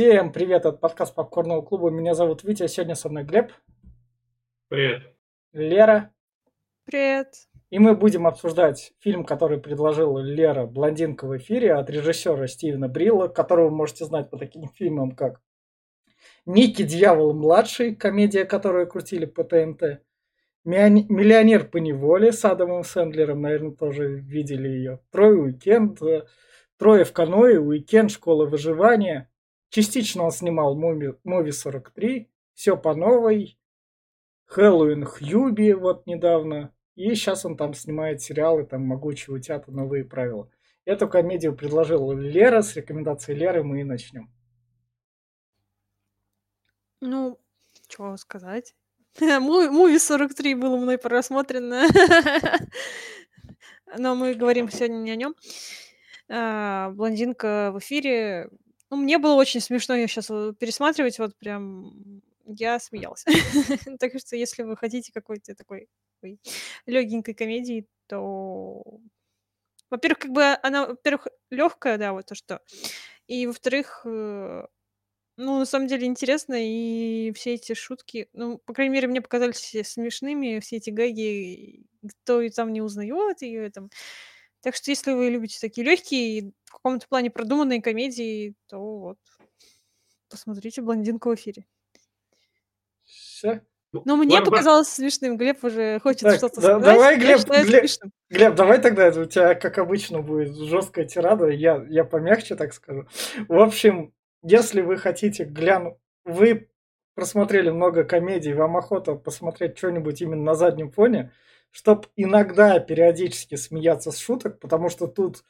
Всем привет, это подкаст Попкорного клуба. Меня зовут Витя, сегодня со мной Глеб. Привет. Лера. Привет. И мы будем обсуждать фильм, который предложила Лера «Блондинка в эфире» от режиссера Стивена Брилла, которого вы можете знать по таким фильмам, как «Ники Дьявол-младший», комедия, которую крутили по ТНТ, «Миллионер по неволе» с Адамом Сэндлером, наверное, тоже видели ее, «Трое уикенд», «Трое в каное», «Уикенд», «Школа выживания», Частично он снимал «Муви, Муви 43», «Все по новой», «Хэллоуин Хьюби» вот недавно, и сейчас он там снимает сериалы, там «Могучие утята. Новые правила». Эту комедию предложил Лера, с рекомендацией Леры мы и начнем. Ну, что сказать. Муви 43 было мной просмотрено. Но мы говорим сегодня не о нем. А, блондинка в эфире ну, мне было очень смешно ее сейчас пересматривать, вот прям я смеялась. так что если вы хотите какой-то такой легенькой комедии, то во-первых, как бы она, во-первых, легкая, да, вот то, что. И во-вторых, э, ну, на самом деле интересно, и все эти шутки, ну, по крайней мере, мне показались смешными, все эти гаги, кто и там не узнает ее, там, так что если вы любите такие легкие, в каком-то плане продуманные комедии, то вот посмотрите «Блондинку в эфире». Все. Ну, ну мне показалось смешным. Глеб уже хочет так, что-то да, сказать. Давай, Глеб, Глеб, Глеб, давай тогда у тебя, как обычно, будет жесткая тирада. Я, я помягче так скажу. В общем, если вы хотите глянуть, вы просмотрели много комедий, вам охота посмотреть что-нибудь именно на заднем фоне, чтобы иногда периодически смеяться с шуток, потому что тут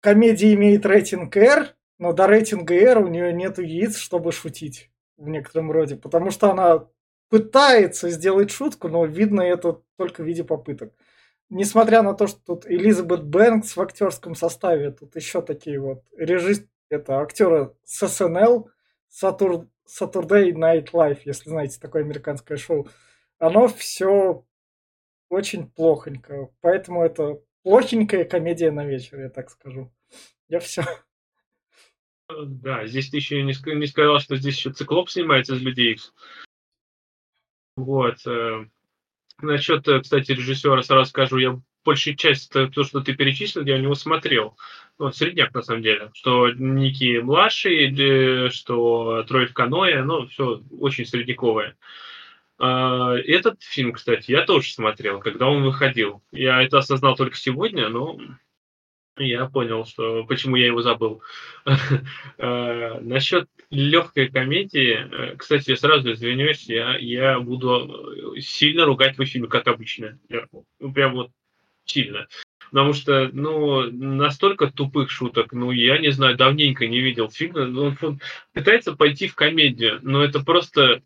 комедия имеет рейтинг R, но до рейтинга R у нее нет яиц, чтобы шутить в некотором роде, потому что она пытается сделать шутку, но видно это только в виде попыток. Несмотря на то, что тут Элизабет Бэнкс в актерском составе, тут еще такие вот режиссеры, это актеры с СНЛ, Saturday Night Live, если знаете такое американское шоу, оно все очень плохонько. Поэтому это плохенькая комедия на вечер, я так скажу. Я все. Да, здесь ты еще не, не сказал, что здесь еще циклоп снимается из Людей Икс. Вот. Э, насчет, э, кстати, режиссера сразу скажу, я большую часть то, что ты перечислил, я у него смотрел. Вот, средняк, на самом деле. Что Ники младший, что Трой в каноэ, ну, все очень средняковое. А, этот фильм, кстати, я тоже смотрел, когда он выходил. Я это осознал только сегодня, но я понял, что почему я его забыл. А, насчет легкой комедии, э, кстати, я сразу извиняюсь, я, я буду сильно ругать фильм, как обычно. Ну, прям вот сильно. Потому что, ну, настолько тупых шуток, ну, я не знаю, давненько не видел фильма. Ну, он пытается пойти в комедию, но это просто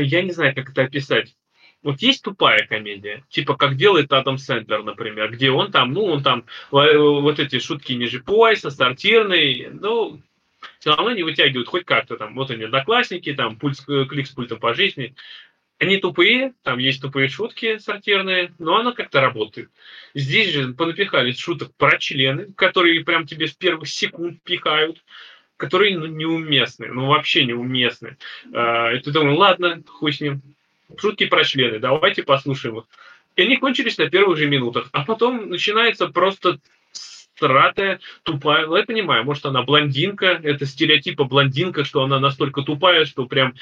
я не знаю, как это описать. Вот есть тупая комедия, типа как делает Адам Сэндлер, например, где он там, ну, он там вот эти шутки ниже пояса, сортирные, ну, все равно не вытягивают хоть как-то там. Вот они, одноклассники, там, пульс, э, клик с пультом по жизни. Они тупые, там есть тупые шутки сортирные, но оно как-то работает. Здесь же понапихали шуток про члены, которые прям тебе с первых секунд пихают которые ну, неуместны, ну вообще неуместны. Э, и ты думаешь, ладно, хуй с ним. Шутки про члены, давайте послушаем их. И они кончились на первых же минутах. А потом начинается просто стратая, тупая. Ну, я понимаю, может, она блондинка, это стереотипа блондинка, что она настолько тупая, что прям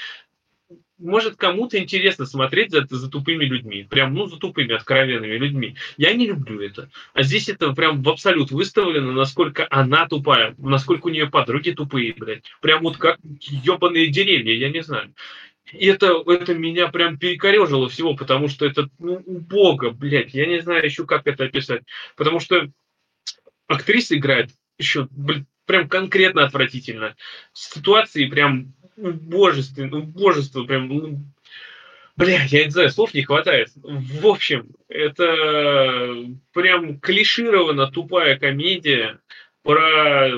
может, кому-то интересно смотреть за, за тупыми людьми. Прям, ну, за тупыми, откровенными людьми. Я не люблю это. А здесь это прям в абсолют выставлено, насколько она тупая, насколько у нее подруги тупые, блядь. Прям вот как ебаные деревья, я не знаю. И это, это меня прям перекорежило всего, потому что это, ну, убого, блядь. Я не знаю еще, как это описать. Потому что актриса играет еще, блядь, прям конкретно отвратительно. Ситуации прям убожество, убожество прям, ну, бля, я не знаю, слов не хватает. В общем, это прям клишированно тупая комедия, про,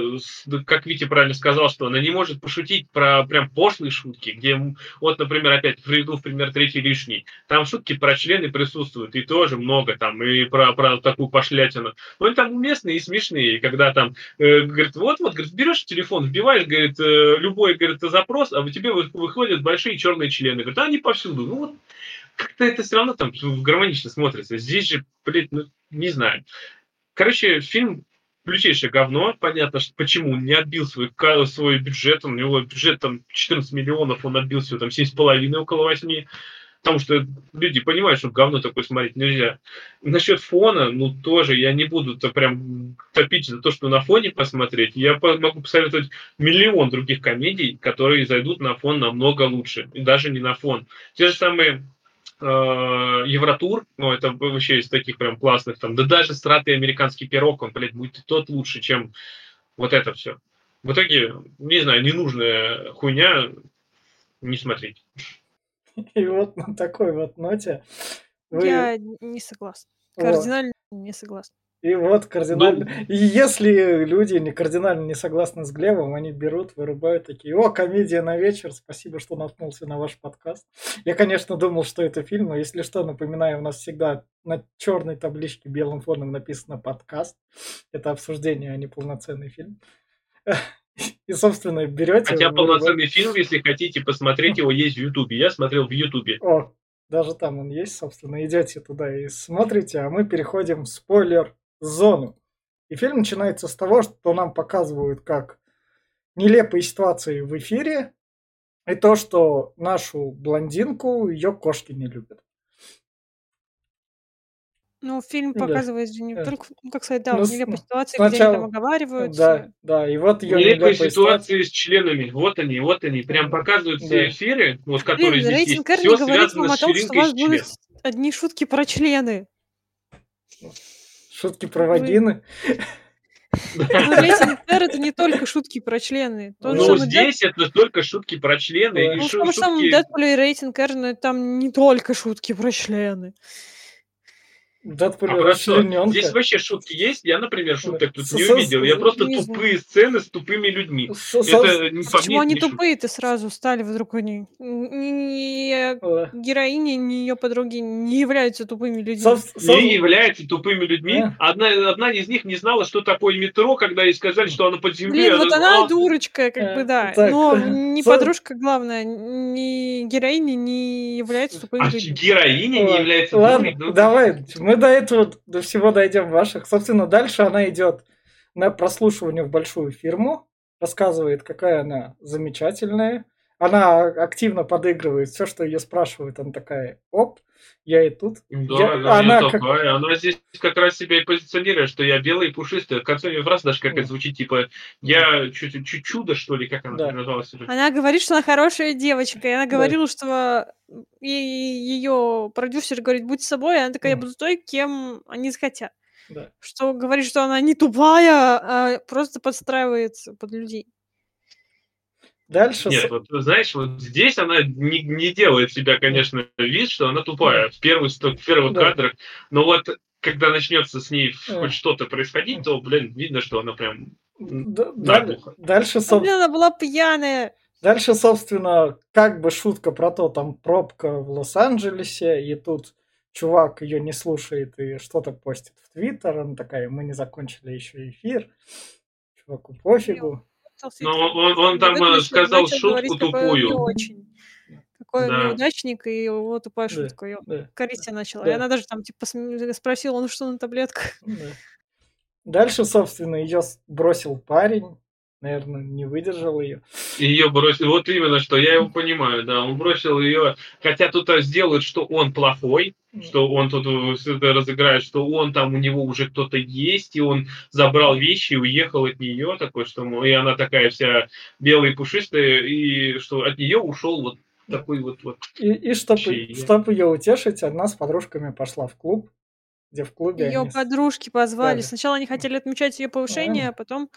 как Витя правильно сказал, что она не может пошутить про прям пошлые шутки, где, вот, например, опять приведу в пример третий лишний, там шутки про члены присутствуют, и тоже много там, и про, про такую пошлятину. Но они там уместные и смешные, когда там, э, говорит, вот-вот, говорит, берешь телефон, вбиваешь, говорит, э, любой, говорит, запрос, а у тебя выходят большие черные члены. Говорит, а они повсюду. Ну вот, как-то это все равно там гармонично смотрится. Здесь же, блин, ну, не знаю. Короче, фильм ключейшее говно. Понятно, что почему не отбил свой, свой бюджет. У него бюджет там 14 миллионов, он отбил всего там 7,5, около 8. Потому что люди понимают, что говно такое смотреть нельзя. Насчет фона, ну тоже я не буду то прям топить за то, что на фоне посмотреть. Я могу посоветовать миллион других комедий, которые зайдут на фон намного лучше. И даже не на фон. Те же самые Евротур, ну, это вообще из таких прям классных, там, да даже стратый американский пирог, он, блядь, будет и тот лучше, чем вот это все. В итоге, не знаю, ненужная хуйня, не смотреть. И вот на такой вот ноте вы... Я не согласна. Кардинально вот. не согласна. И вот кардинально... Ну... И если люди не кардинально не согласны с Глебом, они берут, вырубают такие, о, комедия на вечер, спасибо, что наткнулся на ваш подкаст. Я, конечно, думал, что это фильм, но если что, напоминаю, у нас всегда на черной табличке белым фоном написано подкаст. Это обсуждение, а не полноценный фильм. И, собственно, берете... Хотя полноценный фильм, если хотите посмотреть его, есть в Ютубе. Я смотрел в Ютубе. О, даже там он есть, собственно. Идете туда и смотрите, а мы переходим в спойлер зону. И фильм начинается с того, что нам показывают, как нелепые ситуации в эфире, и то, что нашу блондинку ее кошки не любят. Ну, фильм да. показывает же не только, ну, как сказать, да, ну, нелепые ситуации, сначала, где они там оговариваются. Да, да, и вот ее нелепые ситуации с членами, вот они, вот они, прям показывают да. все эфиры, вот, которые Блин, здесь есть, все связано с том, что у вас будут одни шутки про члены. Шутки про вагины. Рейтинг R это не только шутки про члены. ну, здесь это только шутки про члены. Ну, в том самом Дэдпуле рейтинг R, но там не только шутки про члены. Дэдпуль а просто здесь вообще шутки есть? Я, например, шуток тут не увидел. Я просто тупые сцены с тупыми людьми. Почему они тупые ты сразу стали вдруг они? Героиня, ни ее подруги не являются тупыми людьми. Не являются тупыми людьми. Одна, одна из них не знала, что такое метро, когда ей сказали, что она под землей. Блин, вот она дурочка, как бы, да. Но не подружка, главное, ни героиня не является тупыми а людьми. героиня не является Ладно, давай, мы мы до этого до всего дойдем ваших. Собственно, дальше она идет на прослушивание в большую фирму, рассказывает, какая она замечательная. Она активно подыгрывает все, что ее спрашивают. Она такая, оп, я и тут. Да, я, она, она, как... такая. она здесь как раз себя и позиционирует, что я белая и пушистая. В конце фразы даже как это звучит, типа, я чуть, чуть чудо, что ли, как она да. называлась? Она говорит, что она хорошая девочка, и она говорила, да. что и ее продюсер говорит, будь собой, и она такая, я буду той, кем они захотят. Да. Что говорит, что она не тупая, а просто подстраивается под людей. Дальше... Нет, вот знаешь, вот здесь она не, не делает себя, конечно, вид, что она тупая в, первый, в первых да. кадрах, но вот когда начнется с ней да. хоть что-то происходить, то, блин, видно, что она прям да, Дальше, соб... блин, она была пьяная. Дальше, собственно, как бы шутка про то, там пробка в Лос-Анджелесе, и тут чувак ее не слушает и что-то постит в Твиттер, она такая, мы не закончили еще эфир, чуваку пофигу. Но он, он там э, сказал шутку тупую. очень. Какой да. неудачник, и его тупая да. шутка. Ее да. корить начала. Да. И она даже там типа спросила, ну что на таблетках. Да. Дальше, собственно, ее бросил парень наверное, не выдержал ее. Ее бросил, вот именно, что я его понимаю, да, он бросил ее, хотя тут сделают, что он плохой, что он тут это разыграет, что он там, у него уже кто-то есть, и он забрал вещи и уехал от нее, такой, что, и она такая вся белая и пушистая, и что от нее ушел вот такой вот... вот и и чтобы, чтоб ее утешить, одна с подружками пошла в клуб, где в клубе Ее они... подружки позвали. Да. Сначала они хотели отмечать ее повышение, а потом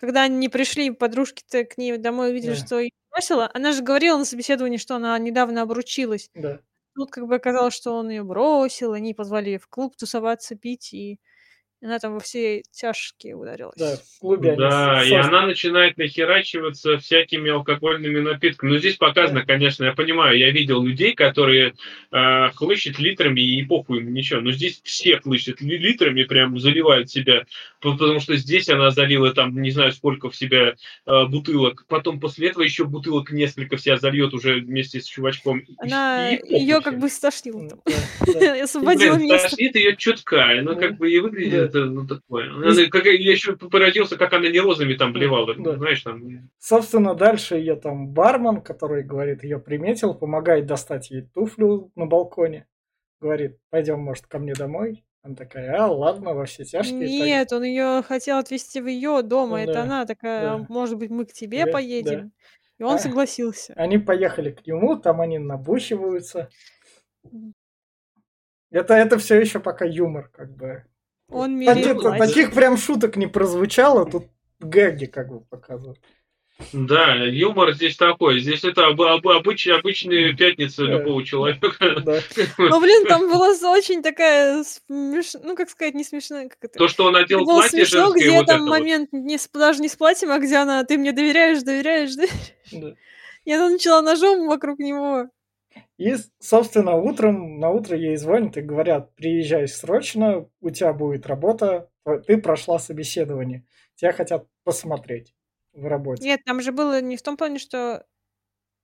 когда они пришли, подружки-то к ней домой увидели, да. что ее бросила, она же говорила на собеседовании, что она недавно обручилась. Да. Тут как бы оказалось, что он ее бросил, они позвали ее в клуб тусоваться, пить, и И она там во все тяжкие ударилась. Да, в клубе они Да, и она начинает нахерачиваться всякими алкогольными напитками. Ну, здесь показано, конечно, я понимаю, я видел людей, которые э, хлыщут литрами и похуй им ничего. Но здесь все хлыщут ли- литрами, прям заливают себя. Потому что здесь она залила там, не знаю, сколько в себя э, бутылок. Потом после этого еще бутылок несколько в себя зальет уже вместе с чувачком. Она и ее как бы стошнила там. Да, да. Освободила место. тошнит ее чутка, она как бы и выглядит, да. Это, ну, такое. Она, как, я еще поразился, как она не розами там блевала, Да. знаешь, там... Собственно, дальше ее там бармен, который, говорит, ее приметил, помогает достать ей туфлю на балконе. Говорит, пойдем, может, ко мне домой? Она такая, а, ладно, во все тяжкие. Так- Нет, он ее хотел отвезти в ее дом, а это Да, она такая, да. «А может быть, мы к тебе Да, поедем. И он А. согласился. Они поехали к нему, там они набухиваются. Это, это все еще пока юмор, как бы. Он платье. таких прям шуток не прозвучало, тут гэги как бы показывают. Да, юмор здесь такой. Здесь это об- об- обыч- обычная пятница Да. любого человека. Да. Ну, блин, там была очень такая, смеш- ну, как сказать, не смешная, как это... То, что он Это одел был платье смешно, женское, где вот там это вот. момент не даже не с платьем, а где она, ты мне доверяешь, доверяешь, доверяешь. Да. И она начала ножом вокруг него. И, собственно, утром, на утро ей звонят и говорят, приезжай срочно, у тебя будет работа, ты прошла собеседование, тебя хотят посмотреть в работе. Нет, там же было не в том плане, что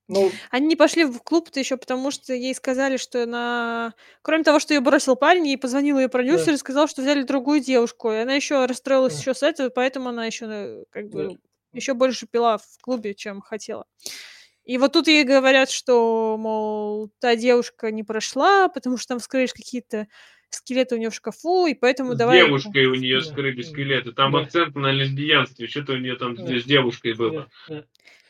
Ну, они не пошли в клуб-то еще, потому что ей сказали, что она... Кроме того, что ее бросил парень, ей позвонил ее продюсер и сказал, что взяли другую девушку. И она еще расстроилась Да. еще с этого, поэтому она еще э, как бы Да. еще больше пила в клубе, чем хотела. И вот тут ей говорят, что, мол, та девушка не прошла, потому что там вскрылись какие-то скелеты у нее в шкафу, и поэтому С давай... девушкой у нее Да. скрыли скелеты. Там Да. акцент на лесбиянстве. Что-то у нее там Да. с девушкой было. да, да.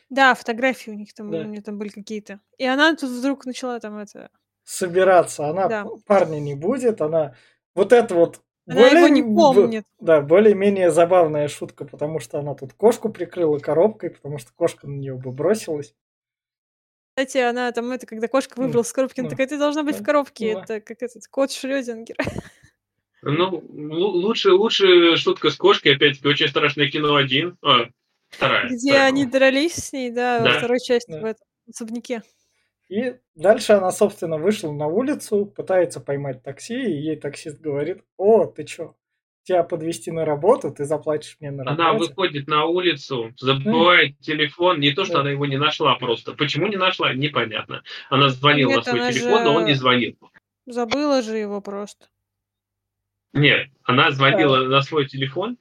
Да, фотографии у них там, Да. у нее там были какие-то. И она тут вдруг начала там это... собираться, она Да. парня не будет, она вот это вот Она его не более- помнит. Да, более-менее забавная шутка, потому что она тут кошку прикрыла коробкой, потому что кошка на нее бы бросилась. Кстати, она там, это, когда кошка выбралась из коробки, она такая, ты должна быть в коробке. Это как этот кот Шрёдингер. Ну, лу- лучше, лучше шутка с кошкой, опять-таки, очень страшное кино один. А, вторая. Где вторая, они дрались с ней, да, во Да. второй части, Да. в этом особняке. И дальше она, собственно, вышла на улицу, пытается поймать такси, и ей таксист говорит, о, ты чё, тебя подвести на работу, ты заплатишь мне на Она работе. выходит на улицу, забывает телефон. Не то, что Да. она его не нашла просто. Почему не нашла, непонятно. Она звонила Нет, на свой она телефон, но он не же- звонил. Забыла же его просто. Нет, она звонила А. на свой телефон,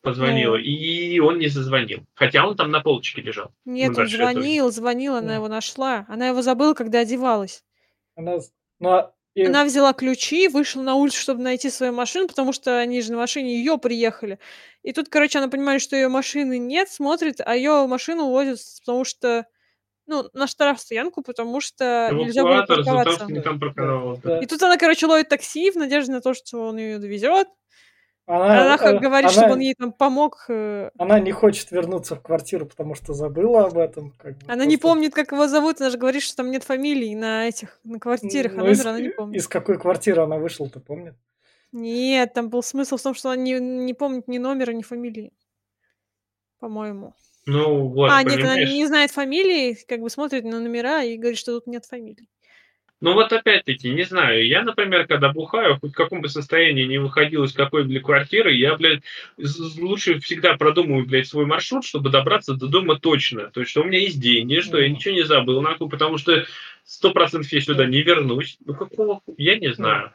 позвонила, Ну. и он не зазвонил. Хотя он там на полочке лежал. Нет, он дальше это- звонил, звонил, она Да. его нашла. Она его забыла, когда одевалась. Она, с- ну, а- и- Она взяла ключи, вышла на улицу, чтобы найти свою машину, потому что они же на машине ее приехали. И тут, короче, она понимает, что ее машины нет, смотрит, а ее машину увозят, потому что, ну, на штрафстоянку, потому что нельзя было за то, парковаться. что не там Да, парковался. да. И тут она, короче, ловит такси в надежде на то, что он ее довезет. Она, Она х- э, говорит, она- чтобы он ей там помог. э, она не хочет вернуться в квартиру, потому что забыла об этом. как бы, Она не просто- помнит, как его зовут, она же говорит, что там нет фамилий на этих, на квартирах, а Ну, из, номер она не помнит. из какой квартиры она вышла-то, помнит? Нет, там был смысл в том, что она не, не помнит ни номера, ни фамилии. По-моему. Ну, вот, а, нет, она понимаешь? не знает фамилии, как бы смотрит на номера и говорит, что тут нет фамилий. Ну вот опять-таки, не знаю, я, например, когда бухаю, хоть в каком бы состоянии не выходил из какой бы квартиры, я, блядь, лучше всегда продумываю, блядь, свой маршрут, чтобы добраться до дома точно. То есть, что у меня есть деньги, что я ничего не забыл, нахуй, потому что сто процентов я сюда не вернусь. Ну какого Я не знаю.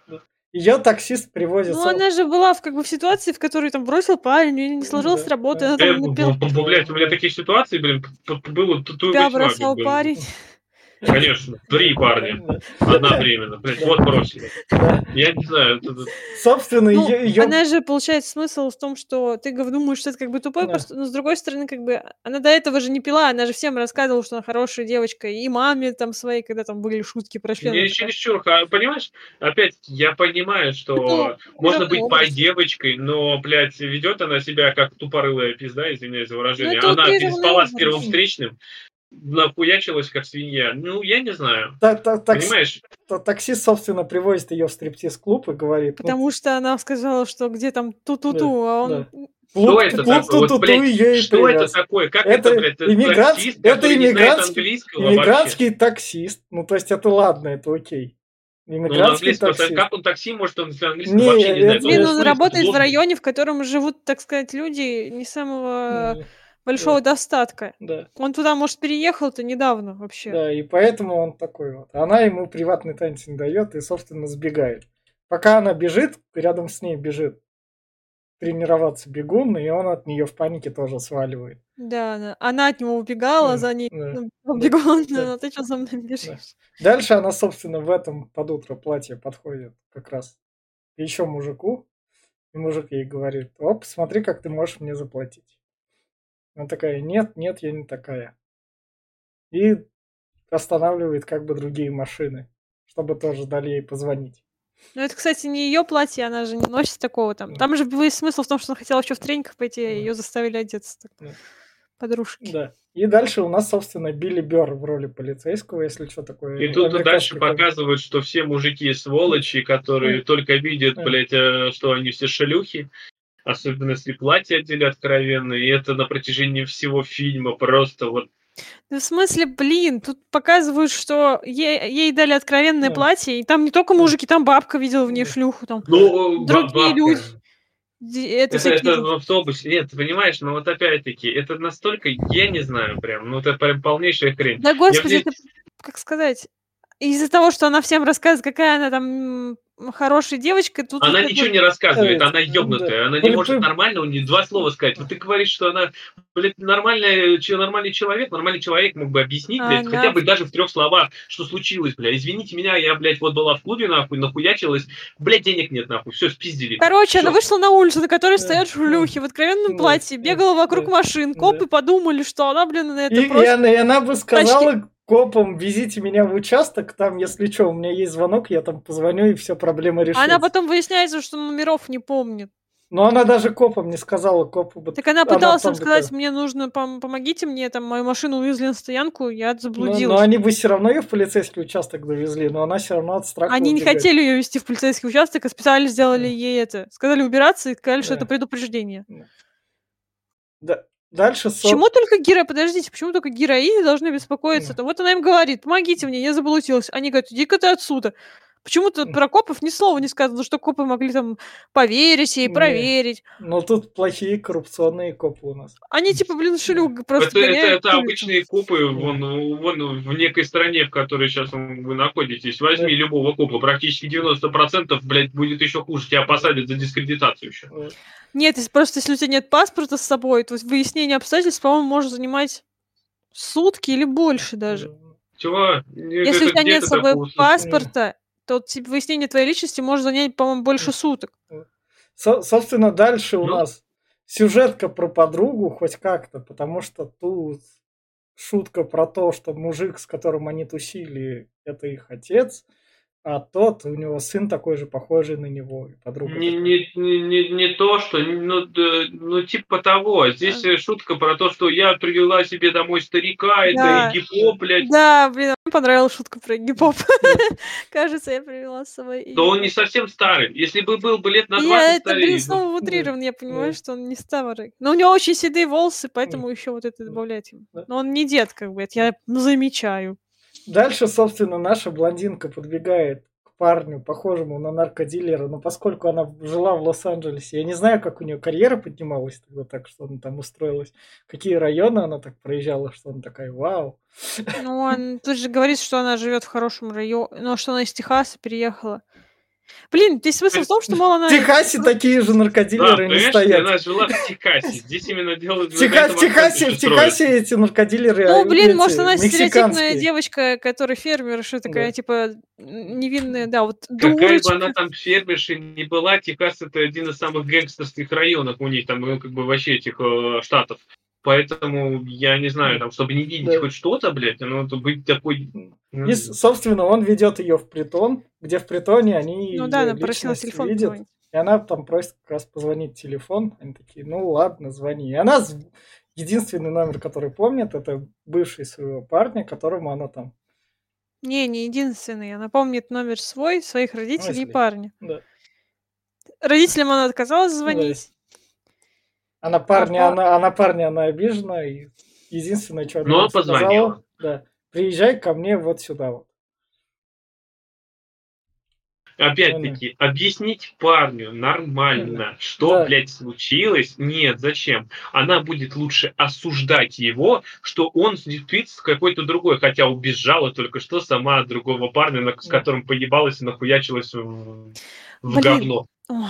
Ее таксист привозит... Ну, она же была в, как бы, в ситуации, в которой там бросил парень, у неё не сложилась Да, работа, да. она Э, там напила. блядь, у меня таких ситуаций, блин, было Тебя весьма, бросал парень. Конечно, три парня одновременно. Блядь, вот бросили. Я не знаю, это- Собственно, Ну, ее... она же, получается, смысл в том, что ты думаешь, что это как бы тупой, Да. просто, но с другой стороны, как бы, она до этого же не пила, она же всем рассказывала, что она хорошая девочка, и маме там своей, когда там были шутки про. Не такая, чересчур, ха- понимаешь? Опять, я понимаю, что Ну, можно уже быть по девочкой, но, блядь, ведет она себя как тупорылая пизда, извиняюсь за выражение. Ну, она переспала с первым встречным, напуячилась как свинья. Ну, я не знаю. Та- та- такс- Понимаешь? та- Таксист, собственно, привозит ее в стриптиз-клуб и говорит... ну, Потому что она сказала, что где там ту-ту-ту, а он... да. Что «Клуб- это такое? Вот, блядь, что это привез». такое? Как Это это, блядь, иммигрант- таксист, это не иммигрантский-? Иммигрантский таксист. Ну, то есть это ладно, это окей. Ну, он Иммигрантский английского, таксист. как он такси может, он английского Не, вообще не знает. это- Блин, это он слишком работает в районе, в котором живут, так сказать, люди не самого М, большого достатка. Да, Он туда, может, переехал-то недавно вообще. да, и поэтому он такой вот. Она ему приватный танец не дает и, собственно, сбегает. Пока она бежит, рядом с ней бежит тренироваться бегун, и он от нее в панике тоже сваливает. Да, она, она от него убегала, Да, за ней да. ну, побегала, Да. ну ты что за мной бежишь? Дальше она, собственно, в этом под утро платье подходит как раз еще мужику. И мужик ей говорит, оп, смотри, как ты можешь мне заплатить. Она такая, нет, нет, я не такая. И останавливает как бы другие машины, чтобы тоже дали ей позвонить. Ну, это, кстати, не ее платье, она же не носит такого там. Да. Там же был смысл в том, что она хотела еще в треньках пойти, Да. а ее заставили одеться. Так. Да. Подружки. Да. И дальше у нас, собственно, Билли Бер в роли полицейского, если что такое. И тут дальше показывают, что все мужики сволочи, которые Да. только видят, Да. блядь, э, что они все шелюхи. Особенно если платье одели откровенные. И это на протяжении всего фильма просто вот Ну, в смысле, блин, тут показывают, что ей, ей дали откровенное Да. платье, и там не только Да. мужики, там бабка видела в ней Да. шлюху, там Ну, другие бабка. люди. Ди- Это, Это, это в автобусе. Нет, ты понимаешь, но вот опять-таки, это настолько, я не знаю прям, ну это прям полнейшая хрень. Да господи, Я это, как сказать, из-за того, что она всем рассказывает, какая она там хорошая девочка, тут... Она вот ничего не рассказывает, она ёбнутая, да. она не может нормально, у нее два слова сказать. Вот ты говоришь, что она, блядь, нормальный, че- нормальный человек, нормальный человек мог бы объяснить, блядь, Она- хотя бы даже в трех словах, что случилось, блядь. Извините меня, я, блядь, вот была в клубе, нахуй, нахуячилась, блядь, денег нет, нахуй, все, спиздили. Короче, она Всё. вышла на улицу, на которой стоят шлюхи в откровенном платье, бегала вокруг машин. Копы подумали, что она, блин, на это И, и просто... она, и она бы сказала копам, везите меня в участок, там, если что, у меня есть звонок, я там позвоню, и все проблемы решатся. Она потом выясняется, что номеров не помнит. Но она даже копам не сказала, копы бы... Так она Она пыталась там им сказать, такая- мне нужно, пом- помогите мне, там, мою машину увезли на стоянку, я Но, заблудилась. но они бы все равно ее в полицейский участок довезли, но она все равно от страха Они не убегает. хотели ее вести в полицейский участок, а специально сделали Да. ей это. Сказали убираться и сказали, что Да. это предупреждение. Да. Дальше... со- Почему только геро... Подождите, почему только героини должны беспокоиться? То вот она им говорит, помогите мне, я заблудилась. Они говорят, иди-ка ты отсюда. Почему-то про копов ни слова не сказано, что копы могли там поверить Не. проверить. Ну, тут плохие коррупционные копы у нас. Они типа, блин, шлюк просто Это, это, гоняют это обычные копы вон, вон в некой стране, в которой сейчас вы находитесь. Возьми Да. любого копа, практически 90%, блядь, будет еще хуже, тебя посадят за дискредитацию еще. Вот. Нет, если просто если у тебя нет паспорта с собой, то выяснение обстоятельств, по-моему, может занимать сутки или больше даже. Чего? Если у тебя нет с собой паспорта, то типа, выяснение твоей личности может занять, по-моему, больше суток. Со- собственно, дальше у Ну. нас сюжетка про подругу хоть как-то, потому что тут шутка про то, что мужик, с которым они тусили, это их отец, а тот, у него сын такой же, похожий на него, и подруга Не, такая. не, не, не, то, что, ну, да, ну, типа того. Здесь э, шутка про то, что я привела себе домой старика, Да. это Игипо, блядь. Да, блин, мне понравилась шутка про гип-поп. Кажется, я привела с собой. То он не совсем старый. Если бы был бы лет на 20 Я это, блин, снова утрирован, я понимаю, Да. что он не старый. Но у него очень седые волосы, поэтому еще вот это Да. добавлять. Да. Но он не дед, как бы, это я замечаю. Дальше, собственно, наша блондинка подбегает к парню, похожему на наркодилера, но поскольку она жила в Лос-Анджелесе, я не знаю, как у нее карьера поднималась тогда так, что она там устроилась, какие районы она так проезжала, что она такая, вау. Ну, он тут же говорит, что она живет в хорошем районе, но что она из Техаса переехала. Блин, здесь смысл в том, что, мол, она... В Техасе такие же Да, наркодилеры не понимаешь, стоят. она жила в Техасе. Здесь именно делают... В, Теха- в Техасе, в Техасе эти наркодилеры Ну, блин, эти, может, она стереотипная девочка, которая фермер, что такая, Да. типа, невинная, да, вот Какая бы дурочка. она там фермершей не была, Техас это один из самых гэнгстерских районов у них, там, ну, как бы вообще этих э, штатов. Поэтому, я не знаю, там, чтобы не видеть Да. хоть что-то, блядь, оно то быть такой... ну, И, собственно, он ведет ее в притон, где в притоне они Ну да, она просила телефон видят. позвонить. И она там просит как раз позвонить в телефон. Они такие, ну ладно, звони. И она, единственный номер, который помнит, это бывший своего парня, которому она там... Не, не единственный. Она помнит номер свой, своих родителей и если- парня. Да. Родителям она отказалась звонить. А на парня, пар- она, а на парня она обижена, и единственное, что она Но ему сказала, позвонила. да, приезжай ко мне вот сюда вот. Опять-таки, объяснить парню нормально, что, Да. блядь, случилось. Нет, зачем? Она будет лучше осуждать его, что он спит с какой-то другой, хотя убежала только что сама от другого парня, с которым поебалась и нахуячилась в, в Блин. говно. Ой.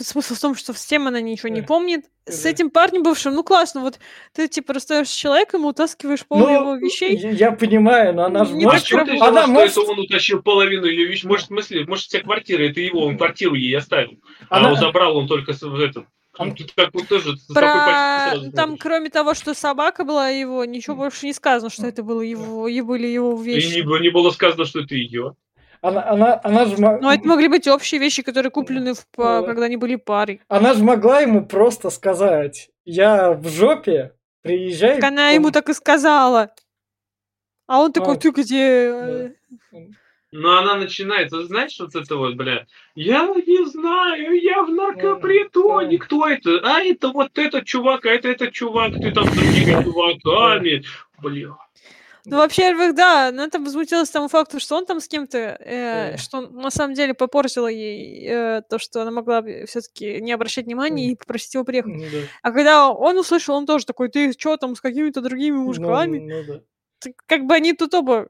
Смысл в том, что с тем она ничего не Да. помнит. С Да. этим парнем бывшим, ну классно, вот ты типа расстаешься с человеком, утаскиваешь пол Ну, его вещей. Я, я понимаю, но она же Не А так может... что ты Она что может... это он утащил половину ее вещей? Может, в смысле, может, вся квартира, это его, он квартиру ей оставил. А Она- он забрал он только этот. Тут так вот тоже Про там, смотришь. кроме того, что собака была его, ничего больше не сказано, что это было его, и были его И вещи. не, было- не было сказано, что это ее. Она, она, она же Но это могли быть общие вещи, которые куплены, в, Да. когда они были парой. она же могла ему просто сказать, я в жопе, приезжай. Так она ему мне». так и сказала. А он такой, А, ты где? Но она начинается, знаешь, вот это вот, бля, я не знаю, я в наркопритоне, да. кто это? А это вот этот чувак, а это этот чувак, ты там с другими чуваками. Бля. Ну, во-первых, да, она там возмутилась тому факту, что он там с кем-то, э, Да. что он на самом деле попортила ей э, то, что она могла все-таки не обращать внимания и попросить его приехать. Ну да. А когда он услышал, он тоже такой, ты что там с какими-то другими Ну, мужиками? ну да. Так Как бы они тут оба...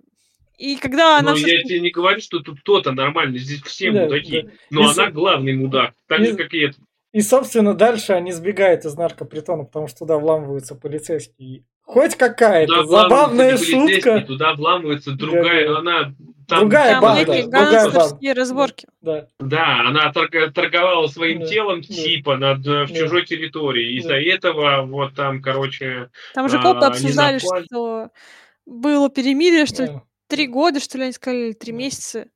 И когда она... Но я тебе не говорю, что тут кто-то нормальный, здесь все Да, мудаки. да. Но И она за- главный мудак, так же, и- как и этот. И, собственно, дальше они сбегают из наркопритона, потому что туда вламываются полицейские. Хоть какая-то Туда забавная шутка. Туда вламывается другая, она... Там, Другая Там банда, другая гангстерские разборки. Да. Да, она торг- торговала своим Да, телом да. типа над, э, в Да. чужой территории. Из-за этого вот там, короче, Там же А, копы не обсуждали, что было перемирие, что Да. три года, что ли, они сказали, или три Да. месяца,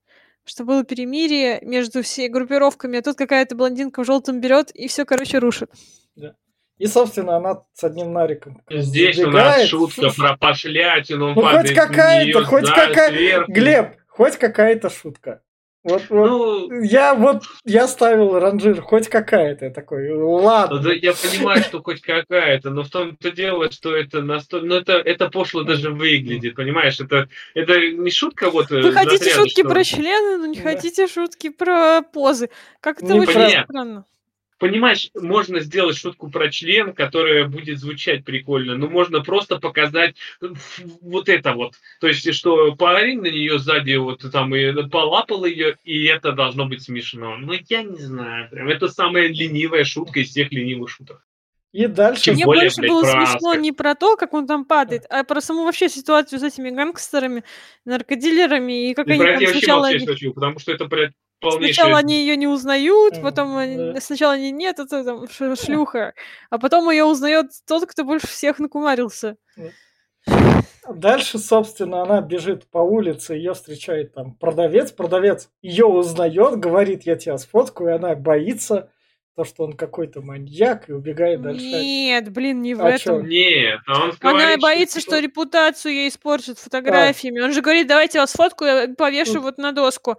что было перемирие между всей группировками, а тут какая-то блондинка в желтом берет и все, короче, рушит. И, собственно, она с одним нариком раз здесь у нас шутка про пошлятину, он Ну, хоть какая-то, хоть какая-. Глеб, хоть какая-то шутка. Вот, вот. Ну, Я вот, я ставил ранжир, хоть какая-то. Такой, ладно. да, я понимаю, что хоть какая-то, но в том-то дело, что это настолько... Ну, это, это пошло даже выглядит, понимаешь? Это, это не шутка вот... э, Вы хотите шутки что- про члены, но не Да. хотите шутки про позы. Как это Не очень про- странно. Понимаешь, можно сделать шутку про член, которая будет звучать прикольно, но можно просто показать ф- вот это вот. То есть, что парень на нее сзади вот там и полапал ее, и это должно быть смешно. Ну, я не знаю. Прям это самая ленивая шутка из всех ленивых шуток. И дальше... Тем Мне более, больше блядь, было про смешно Аска. не про то, как он там падает, а про саму вообще ситуацию с этими гангстерами, наркодилерами, и как И они про там вообще сначала... молчать они- хочу, потому что это, блядь, Сначала они ее не узнают, потом они- сначала они нет, это там шлюха, а потом ее узнает тот, кто больше всех накумарился. Дальше, собственно, она бежит по улице, ее встречает там продавец. Продавец ее узнает, говорит, я тебя сфоткаю, и она боится, то, что он какой-то маньяк, и убегает дальше. Нет, блин, не в А чё? этом. Нет, а он Она говорит, боится, типа, что репутацию ей испортят фотографиями. Он же говорит, давайте я вас фоткаю, я повешу Мгм. вот на доску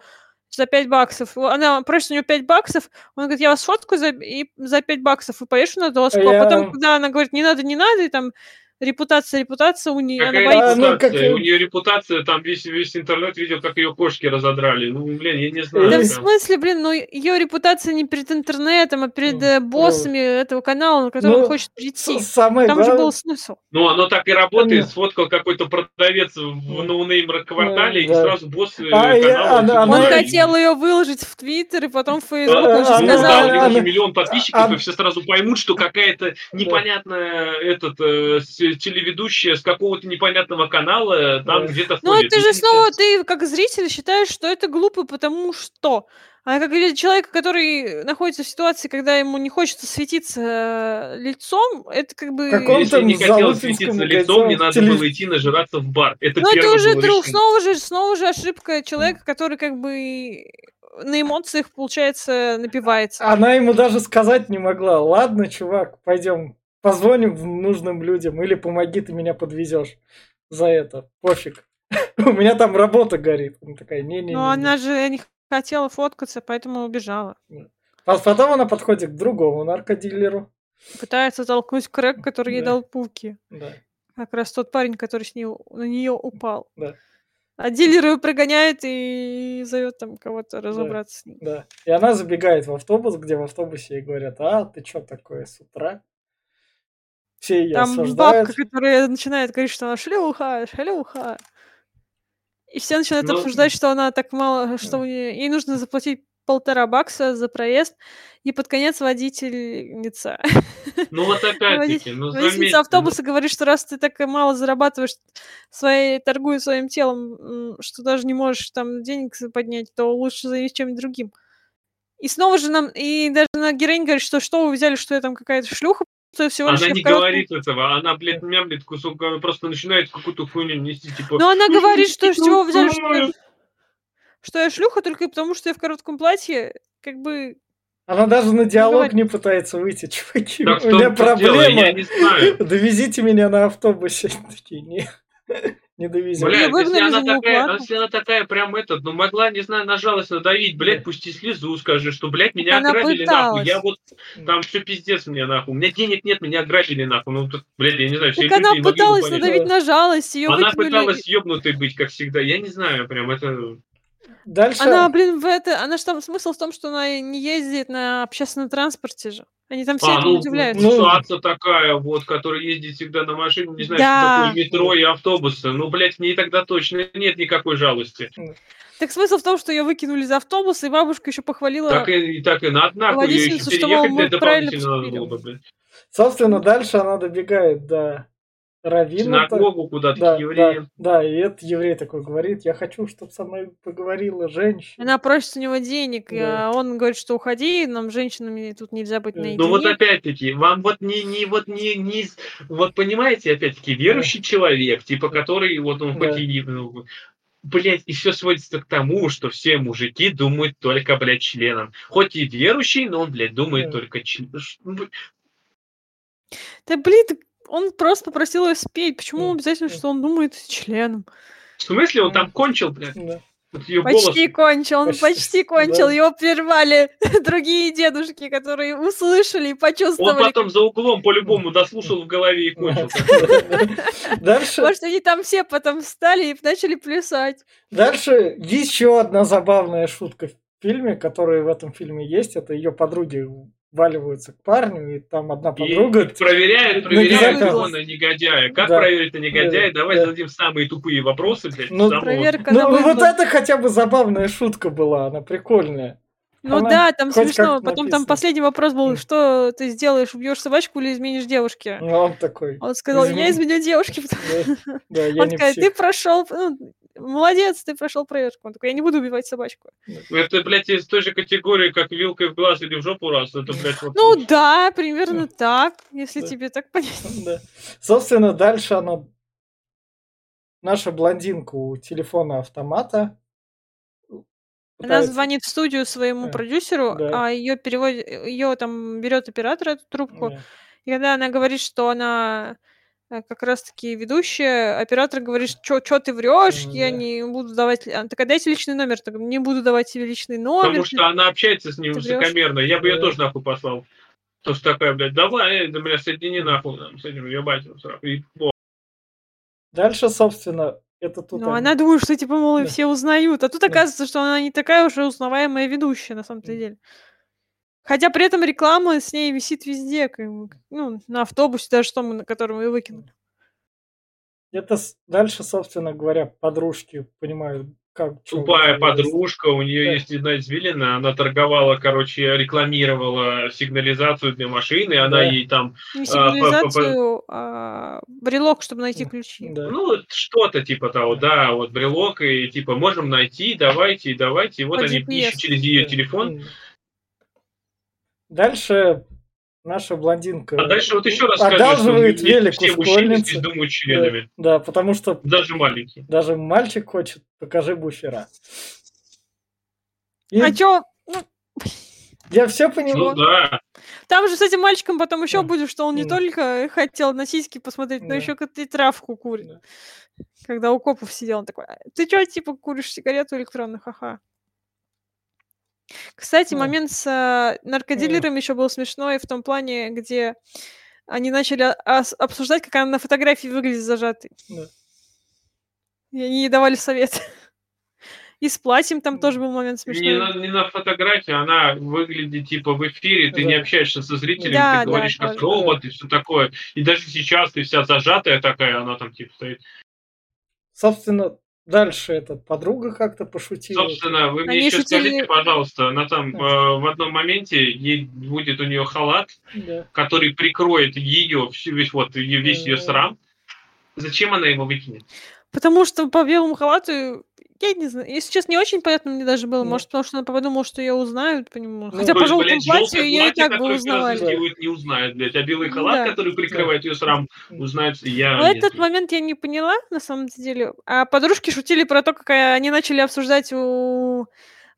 за 5 баксов. Она просит у него 5 баксов, он говорит, я вас фоткаю за, и за 5 баксов и повешу на доску. А потом, когда она говорит, не надо, не надо, и там репутация, репутация у нее, она боится. ну, репутация? как- У нее репутация, там весь, весь интернет видел, как ее кошки разодрали. Ну, блин, я не знаю. Да в прям. смысле, блин, ну ее репутация не перед интернетом, а перед Ну, э, ну. боссами этого канала, на который он Ну, хочет прийти. Самое Там же был смысл. Ну, оно так и работает. Сфоткал какой-то продавец в Ну. no-name квартале, Ну, и да. сразу босс э, А, я- канала... она- типа, она- Он Ну, хотел ее выложить в Твиттер и потом в Фейсбук. А, Он же а, Ну, да, сказал, у него она- же миллион подписчиков, а- и все сразу поймут, что какая-то непонятная этот, э, телеведущая с какого-то непонятного канала там Да. где-то Ну, ходит. ты же Ну, снова, ты как зритель считаешь, что это глупо, потому что. А как человек, который находится в ситуации, когда ему не хочется светиться э, лицом, это как бы... Каком Если не хотел светиться лицом, не надо теле- было идти нажираться в бар. Это Ну, это уже друг, снова же, снова же ошибка человека, который как бы на эмоциях, получается, напивается. Она ему даже сказать не могла. Ладно, чувак, пойдем позвоним нужным людям или помоги, ты меня подвезешь за это. Пофиг. У меня там работа горит. Она такая, не-не-не. Но она же не хотела фоткаться, поэтому убежала. А потом она подходит к другому наркодилеру. Пытается толкнуть крэк, который ей Да. дал пуки. Да, Как раз тот парень, который с нее, на нее упал. да, А дилер ее прогоняет и зовет там кого-то разобраться с ним. да. И она забегает в автобус, где в автобусе ей говорят, а, ты что такое с утра? Все ее Там осуждают. бабка, которая начинает говорить, что она шлюха, шлюха. И все начинают Ну, обсуждать, что она так мало, что у нее- ей нужно заплатить полтора бакса за проезд, и под конец водительница. Ну вот опять-таки, ну Водительница автобуса говорит, что раз ты так мало зарабатываешь, своей, торгуя своим телом, что даже не можешь там денег поднять, то лучше займись чем-нибудь другим. И снова же нам, и даже на героинь говорит, что что вы взяли, что я там какая-то шлюха, что я всего лишь Она не коротком- говорит этого, она, блядь, мямлит кусок, она просто начинает какую-то хуйню нести, типа... Но она «Ну, говорит, что я с чего взяли, что я, знаю». что я шлюха только потому, что я в коротком платье, как бы... Она даже на диалог говорит. не пытается выйти. Чуваки, Так у меня дело, проблема. я не знаю. Довезите меня на автобусе. Такие, не, не довезем. Блядь, выгнали если она, такая, неуплату. если она такая прям этот, ну могла, не знаю, на жалость надавить, блядь, пусти слезу, скажи, что, блядь, меня Она ограбили нахуй, пыталась. я вот, там все пиздец мне нахуй, у меня денег нет, меня ограбили нахуй, ну, тут, блядь, я не знаю, все Так она люди пыталась понять. надавить на жалость, ее Она выкинули... пыталась ёбнутой быть, как всегда, я не знаю, прям, это... Дальше. Она, блин, в это... Она же там... Смысл в том, что она не ездит на общественном транспорте же. Они там все А, ну, удивляются. ну, ситуация такая, вот, которая ездит всегда на машине, не знаю, Да. что такое метро и автобусы, ну, блядь, в ней тогда точно нет никакой жалости. Так смысл в том, что ее выкинули из автобуса, и бабушка еще похвалила... Так и, и так и надо нахуй, ее еще что, переехать, мол, блядь, мы правильно дополнительно надо было бы, блядь. Собственно, дальше она добегает до В Равина. Синагогу куда-то, Да, к евреям. да, да, и этот еврей такой говорит, я хочу, чтобы со мной поговорила женщина. Она просит у него денег, Да. а он говорит, что уходи, нам с женщинами тут нельзя быть Ну, наедине. Ну вот опять-таки, вам вот не, не вот не, не, вот понимаете, опять-таки, верующий человек, типа, который, вот он Да. хоть и, ну, блядь, и все сводится к тому, что все мужики думают только, блядь, членом. Хоть и верующий, но он, блядь, думает Да. только членом. Да блин, он просто попросил ее спеть. Почему Да. обязательно, Да. что он думает членом? В смысле, он там кончил, блядь? Да. Вот ее голос. Почти кончил, он Почти, почти, кончил. да. Его прервали другие дедушки, которые услышали и Он почувствовали. потом за углом по-любому дослушал в голове и кончил. Дальше, Может, они там все потом встали и начали плясать. дальше еще одна забавная шутка в фильме, которая в этом фильме есть, это ее подруги валиваются к парню, и там одна И подруга... проверяет, на проверяет дизайн- его на негодяя. Как Да. проверить на негодяя? Да, Давай да. зададим самые тупые вопросы, блядь. Ну, самого- Проверка Ну, ну вот это хотя бы забавная шутка была, она прикольная. Ну Она да, там смешно. Потом там написано. последний вопрос был, что ты сделаешь, убьешь собачку или изменишь девушке? Ну, он такой. Он сказал, я Измени- изменю девушке. потому- Да, да, я Он сказал, ты прошел, ну, молодец, ты прошел проверку. Он такой, я не буду убивать собачку. Это, блядь, из той же категории, как вилкой в глаз или в жопу раз. Это, блядь, вот... Ну да, примерно так, если Да. тебе так понять. Да. Собственно, дальше она... Наша блондинка у телефона автомата. Она пытается- звонит в студию своему Да. продюсеру, Да. а ее переводит, ее там берет оператор эту трубку. Да. И когда она говорит, что она э, как раз-таки ведущая, оператор говорит, что ты врешь, я Да. не буду давать... Она такая, дайте личный номер. Так, не буду давать тебе личный номер. Потому что она общается с ним высокомерно. Я бы ее Да. тоже нахуй послал. То что такая, блядь, давай, да, бля, соедини нахуй там, с этим ебать. сразу. И. Дальше, собственно, это тут... Ну, они- она думает, что, типа, мол, Да. все узнают. А тут Да. оказывается, что она не такая уж и узнаваемая ведущая, на самом-то деле. Хотя при этом реклама с ней висит везде, как ну, на автобусе даже том, на котором ее выкинули. Это дальше, собственно говоря, подружки понимают, как... Тупая подружка, у нее Да. есть одна извилина, она торговала, короче, рекламировала сигнализацию для машины, она Да. ей там, Не А, сигнализацию, а брелок, чтобы найти ключи. Да. ну, что-то типа того, да, вот брелок, и типа, можем найти, давайте, давайте, и вот По они GPS. ищут через ее Да. телефон. Дальше наша блондинка А дальше вот еще раз одалживает не велик все у мужчины школьницы. думают членами, Да, потому что даже маленькие. даже мальчик хочет, покажи буфера. И А чё? Ну, Я все Ну понимаю. да. Там же с этим мальчиком потом еще Да. будет, что он не Да. только хотел на сиськи посмотреть, но Да. еще как и травку курит. Да. Когда у копов сидел, он такой, «А, ты что, типа, куришь сигарету электронную, ха-ха. Кстати, Да. момент с а, наркодилером еще был смешной в том плане, где они начали а- обсуждать, как она на фотографии выглядит зажатой. Да. И они ей давали совет. И с платьем там М. тоже был момент Не смешной. на, не на фотографии, она выглядит типа в эфире, ты не Да. общаешься со зрителями, Да, ты да, говоришь как тоже. робот и все такое. И даже сейчас ты вся зажатая такая, она там типа стоит. Собственно, дальше эта подруга как-то пошутила. Собственно, вы мне Они еще шутили- скажите, пожалуйста, она там Да. э, в одном моменте ей будет у нее халат, Да. который прикроет ее весь вот ее весь ее Мгм. срам. Зачем она его выкинет? Потому что по белому халату, я не знаю, если честно, не очень понятно мне даже было. Да. Может, потому что она подумала, что ее узнают по нему. Ну, Хотя то по есть, желтому платью желтое ее и платье, так бы узнавали. не узнают, блядь. А белый Ну халат, да. который прикрывает ее срам, узнают. Я Но не этот момент я не поняла, на самом деле. А подружки шутили про то, как они начали обсуждать у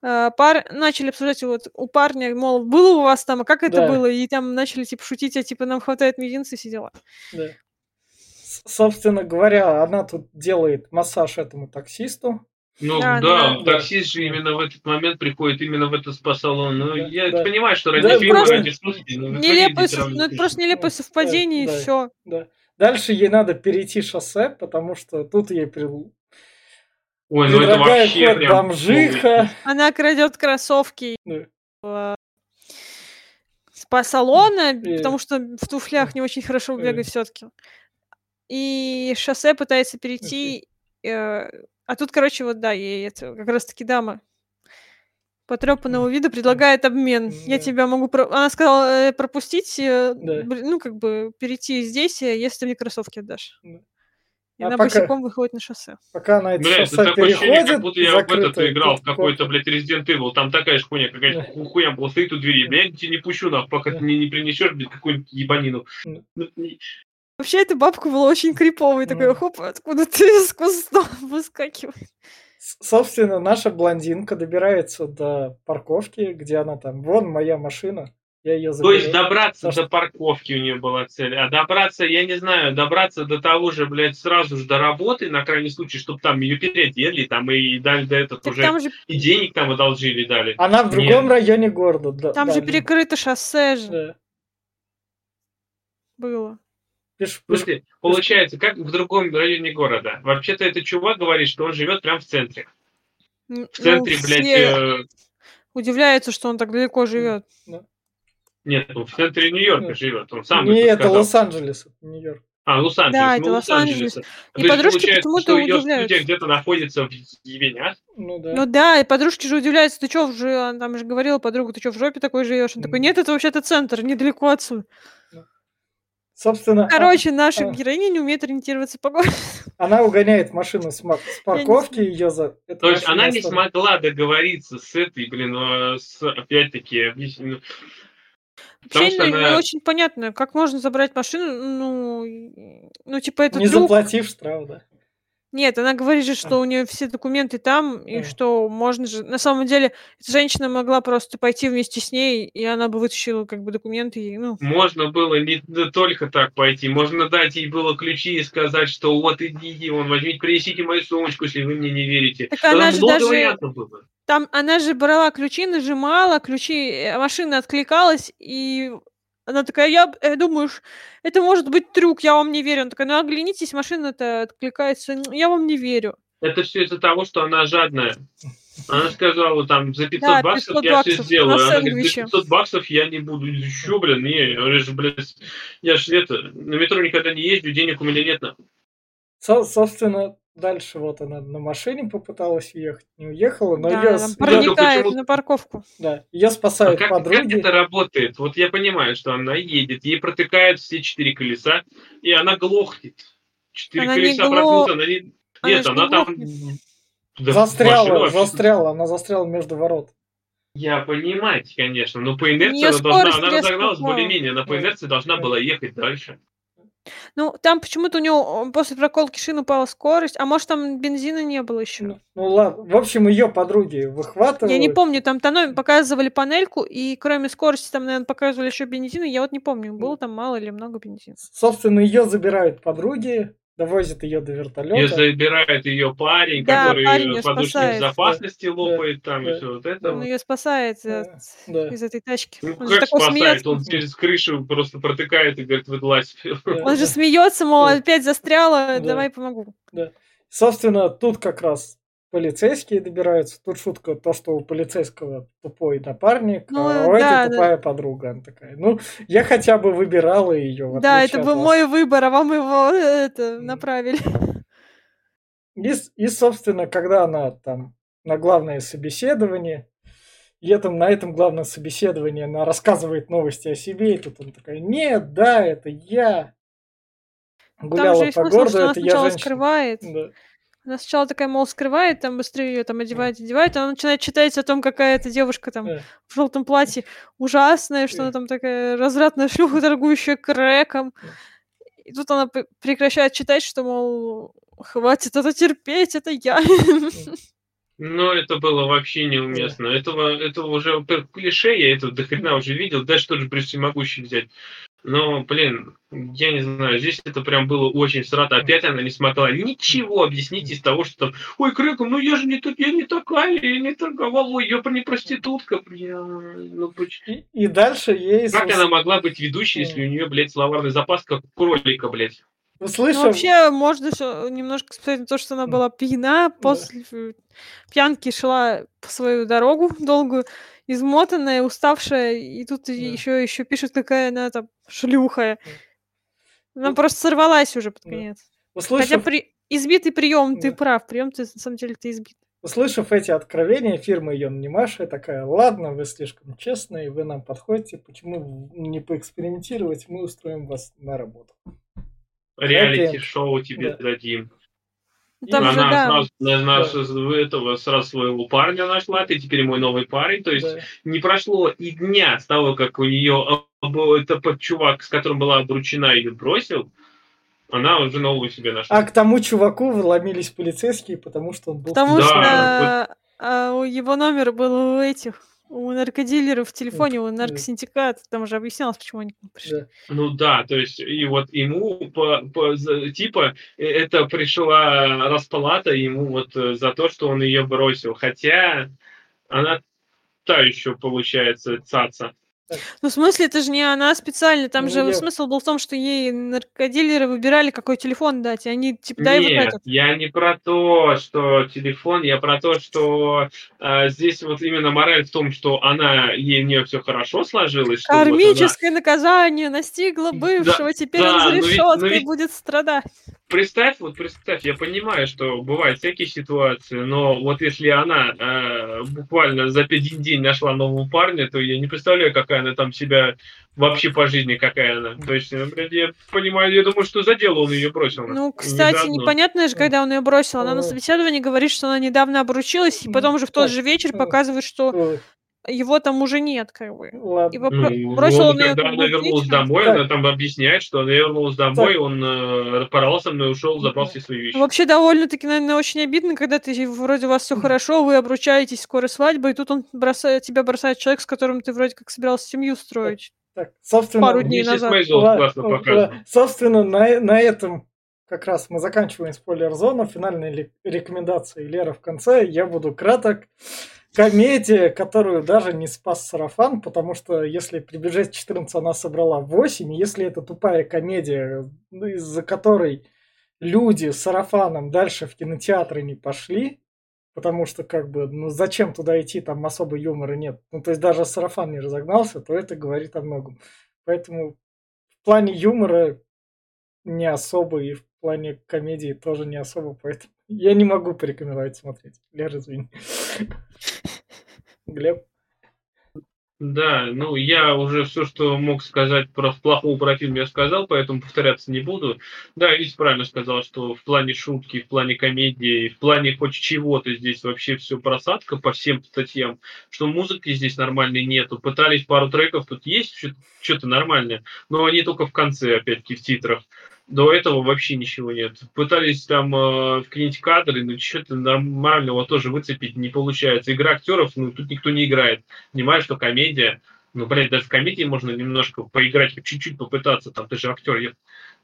э, пар... начали обсуждать вот у парня, мол, было у вас там, а как это Да. было? И там начали типа шутить, а типа нам хватает мизинца и все дела. Да. С- Собственно говоря, она тут делает массаж этому таксисту. Ну Да, да, да. таксист же именно в этот момент приходит именно в этот спа-салон. Ну, Да, я да. понимаю, что ради Да, фильма, просто ради шутки, Нелепое, сов- ради ну, это просто нелепое Да, совпадение, и да. все. Да. Дальше ей надо перейти шоссе, потому что тут ей при... Ой, ну это вообще прям... бомжиха. Она крадет кроссовки Да. спа-салона, И- потому что в туфлях не очень хорошо Э. бегать все-таки. И шоссе пытается перейти. э, А тут, короче, вот да, ей это как раз-таки дама потрепанного вида предлагает обмен. Я Да. тебя могу... про- Она сказала э, пропустить, э, Да. ну, как бы перейти здесь, э, если ты мне кроссовки отдашь. Да. И А она пока- босиком выходит на шоссе. Пока она это Бля, это шоссе такое ощущение, переходит, как будто я в этот играл в какой-то, блядь, Resident Evil. Там такая же хуйня, какая-то Да. ху- хуйня была, стоит у двери. Бля, я тебя не пущу, нахуй, пока Да. ты мне не принесешь, блядь, какую-нибудь ебанину. Да. Вообще, эта бабка была очень криповой. Такой, хоп, откуда ты из кустов выскакиваешь? Собственно, наша блондинка добирается до парковки, где она там, вон моя машина, я ее То заберу. есть добраться За до парковки у нее была цель, а добраться, я не знаю, добраться до того же, блядь, сразу же до работы, на крайний случай, чтобы там ее переодели, там и дали до этого Так уже там же, и денег там одолжили дали. Она в другом Нет. районе города. да- там же да, перекрыто шоссе же да. было. Смысле, получается, как в другом районе города. Вообще-то этот чувак говорит, что он живет прям в центре. В центре, ну, блядь, э, удивляются, что он так далеко живет. нет, ну, в центре Нью-Йорка живет. Он сам Не, это. Лос-Анджелес, Нью-Йорк. А, Лос-Анджелес. Да, ну, это Лос-Анджелес. Лос-Анджелеса. И То подружки почему-то что удивляются. где-то находится в Ебенях. Ну да. Ну да, и подружки же удивляются, ты чё, же, она там же говорила подруга, ты что, в жопе такой живешь? Он такой, нет, это вообще-то центр, недалеко отсюда. Собственно, а- Короче, наша а. героиня не умеет ориентироваться по городу. она угоняет машину с, с парковки, ее за... То есть она не остановила. смогла договориться с этой, блин, э, с, опять-таки, Потому Вообще что не, не она- очень понятно, как можно забрать машину, ну, ну типа это Не трюк. заплатив штраф, да. Нет, она говорит же, что у нее все документы там, и А. что можно же... На самом деле, эта женщина могла просто пойти вместе с ней, и она бы вытащила как бы документы, и, ну... можно было не только так пойти, можно дать ей было ключи и сказать, что вот идите, вон, возьмите, принесите мою сумочку, если вы мне не верите. Так Там она же много даже- было. Там она же брала ключи, нажимала, ключи, э, машина откликалась, и она такая, я э, думаю, ш- это может быть трюк, я вам не верю. Она такая, ну оглянитесь, машина-то откликается, «М, я вам не верю. Это все из-за того, что она жадная. Она сказала, там, за 500 Да, баксов 500 я все баксов сделаю. на Она говорит, за сэндвиче. 500 баксов я не буду. Еще, блин, не, я же, блядь, я же это, на метро никогда не езжу, денег у меня нет. нахуй. Со- собственно, дальше вот она на машине попыталась уехать, не уехала, но да, ее, Ну, проникает почему- на парковку. да, ее А спасают как, как подруги. это работает? Вот я понимаю, что она едет, ей протыкают все четыре колеса, и она глохнет. Четыре Она не колеса гло- проткнуты, она не... Она Нет, она не там... Да, машина застряла, вообще- застряла, она застряла между ворот. Я понимаю, конечно, но по инерции она должна, она разогналась более-менее, она по инерции должна была ехать дальше. Ну, там почему-то у него после проколки шин упала скорость, а может там бензина не было еще. Ну, ну ладно, в общем, ее подруги выхватывают. Я не помню, там тономи показывали панельку, и кроме скорости там, наверное, показывали еще бензин, я вот не помню, было там мало или много бензина. Собственно, ее забирают подруги, довозит ее до вертолета. Ее забирает ее парень, Да, который парень её подушки безопасности Да, лопает там да, и все вот Он это. ее спасает Да, от- да. из этой тачки. Ну, Он как спасает? смеется. Он через крышу просто протыкает и говорит, вылазь. Он же смеется, мол, Да. опять застряла, Да. давай помогу. Собственно, тут как раз полицейские добираются. Тут шутка то, что у полицейского тупой напарник, Ну, а у да, этой да. тупая подруга. Она такая, ну, я хотя бы выбирала ее. Да, это был мой выбор, а вам его э, это направили. И, и, собственно, когда она там на главное собеседование, и этом, на этом главном собеседовании она рассказывает новости о себе, и тут она такая, нет, да, это я. Там Гуляла же и по смысл, городу, что она это я женщина. скрывает. Да. Она сначала такая, мол, скрывает, там быстрее ее там одевает, одевает, она начинает читать о том, какая эта девушка там в желтом платье ужасная, что она там такая развратная шлюха, торгующая крэком. И тут она прекращает читать, что, мол, хватит это терпеть, это я. Но это было вообще неуместно. Этого, этого уже клише, я это дохрена уже видел, даже тот же Брюс Всемогущий взять. Но, блин, я не знаю, здесь это прям было очень срато. Опять она не смогла ничего объяснить из того, что там, ой, Крэком, ну я же не, я не такая, я не торговала, ой, я не проститутка, бля, ну почему? И, дальше ей, Как она могла быть ведущей, если у нее, блядь, словарный запас, как у кролика, блядь? Ну, услышав, вообще, можно ещё немножко сказать на то, что она была пьяна, после э, пьянки шла по свою дорогу долгую, измотанная, уставшая, и тут Да. еще еще пишут, какая она там шлюха. Она просто сорвалась уже под Да. конец. Хотя услышав, при... избитый прием, ты Да. прав, прием ты на самом деле ты избит. услышав эти откровения, фирма ее нанимавшая такая, ладно, вы слишком честные, вы нам подходите, почему не поэкспериментировать, мы устроим вас на работу. Реалити-шоу тебе Да. дадим. Ну, Там И же, она да, сразу, она с- этого, сразу своего парня нашла, ты теперь мой новый парень. То есть Да. не прошло и дня с того, как у нее это под чувак, с которым была обручена, ее бросил, она уже новую себе нашла. А к тому чуваку вломились полицейские, потому что он был... потому Да, что а, у его номер был у этих, у наркодилеров в телефоне, у наркосиндиката, там же объяснялось, почему они пришли. Да. Ну да, то есть и вот ему по, по- типа э, это пришла расплата ему вот э, за то, что он ее бросил, хотя она та еще получается цаца. Ну, в смысле, это же не она специально. Там Ну, же я- смысл был в том, что ей наркодилеры выбирали, какой телефон дать. И они, типа, дай вот Нет, этот. я не про то, что телефон, я про то, что э, здесь вот именно мораль в том, что она ей у нее все хорошо сложилось, что вот она- Кармическое наказание настигло бывшего, теперь да, он за но ведь- но решеткой ведь- будет страдать. Представь, вот представь, я понимаю, что бывают всякие ситуации, но вот если она э, буквально за один день нашла нового парня, то я не представляю, какая она там себя вообще по жизни, какая она. То есть, блядь, я понимаю, я думаю, что за дело он ее бросил. Ну, Не кстати, заодно. непонятно же, когда он ее бросил. Она на собеседовании говорит, что она недавно обручилась, и потом же в тот же вечер показывает, что его там уже нет, как бы. И Ладно. вопро- Ну, бросил он, он ее когда она вернулась домой, Так. она там объясняет, что она вернулась домой, Так. он э, порвал со мной, ушел, забрал все свои вещи. Вообще довольно-таки, наверное, очень обидно, когда ты вроде у вас все хорошо, вы обручаетесь, скоро свадьба, и тут он бросает, тебя бросает человек, с которым ты вроде как собирался семью строить. Так, собственно, Пару дней назад. Мейзел Ла- классно ла- показано. Собственно, на, на этом как раз мы заканчиваем спойлер-зону. Финальная ли- рекомендация Лера в конце. Я буду краток. Комедия, которую даже не спас сарафан, потому что если при бюджете 14 она собрала 8, и если это тупая комедия, ну, из-за которой люди с сарафаном дальше в кинотеатры не пошли, потому что как бы, ну зачем туда идти, там особо юмора нет. Ну то есть даже сарафан не разогнался, то это говорит о многом. Поэтому в плане юмора не особо, и в плане комедии тоже не особо, поэтому я не могу порекомендовать смотреть. Лера, извини. Глеб? Да, ну я уже все, что мог сказать про плохого про фильм, я сказал, поэтому повторяться не буду. Да, Лис правильно сказал, что в плане шутки, в плане комедии, в плане хоть чего-то здесь вообще все просадка по всем статьям, что музыки здесь нормальной нету. Пытались пару треков, тут есть что-то нормальное, но они только в конце, опять-таки, в титрах. До этого вообще ничего нет. Пытались там э, вклинить кадры, но что-то нормального тоже выцепить не получается. Игра актеров, ну, тут никто не играет. Понимаешь, что комедия, ну, блядь, даже в комедии можно немножко поиграть, чуть-чуть попытаться, там, ты же актер. Я...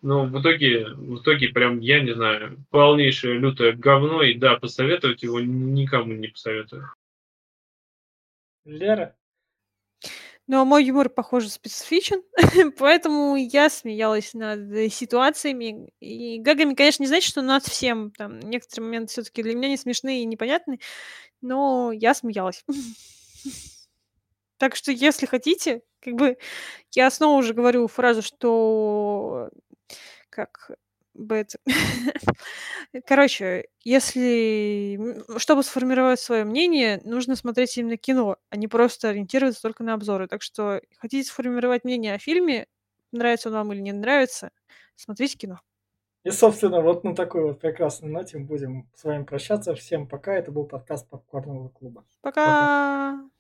Но в итоге, в итоге прям, я не знаю, полнейшее лютое говно, и да, посоветовать его никому не посоветую. Лера? Но мой юмор, похоже, специфичен, поэтому я смеялась над ситуациями и гагами. Конечно, не значит, что над всем. Там некоторые моменты все-таки для меня не смешные и непонятны, но я смеялась. Так что, если хотите, как бы я снова уже говорю фразу, что как бы это... Короче, если... Чтобы сформировать свое мнение, нужно смотреть именно кино, а не просто ориентироваться только на обзоры. Так что хотите сформировать мнение о фильме, нравится он вам или не нравится, смотрите кино. И, собственно, вот на такой вот прекрасной ноте мы будем с вами прощаться. Всем пока. Это был подкаст Попкорного клуба. Пока. пока.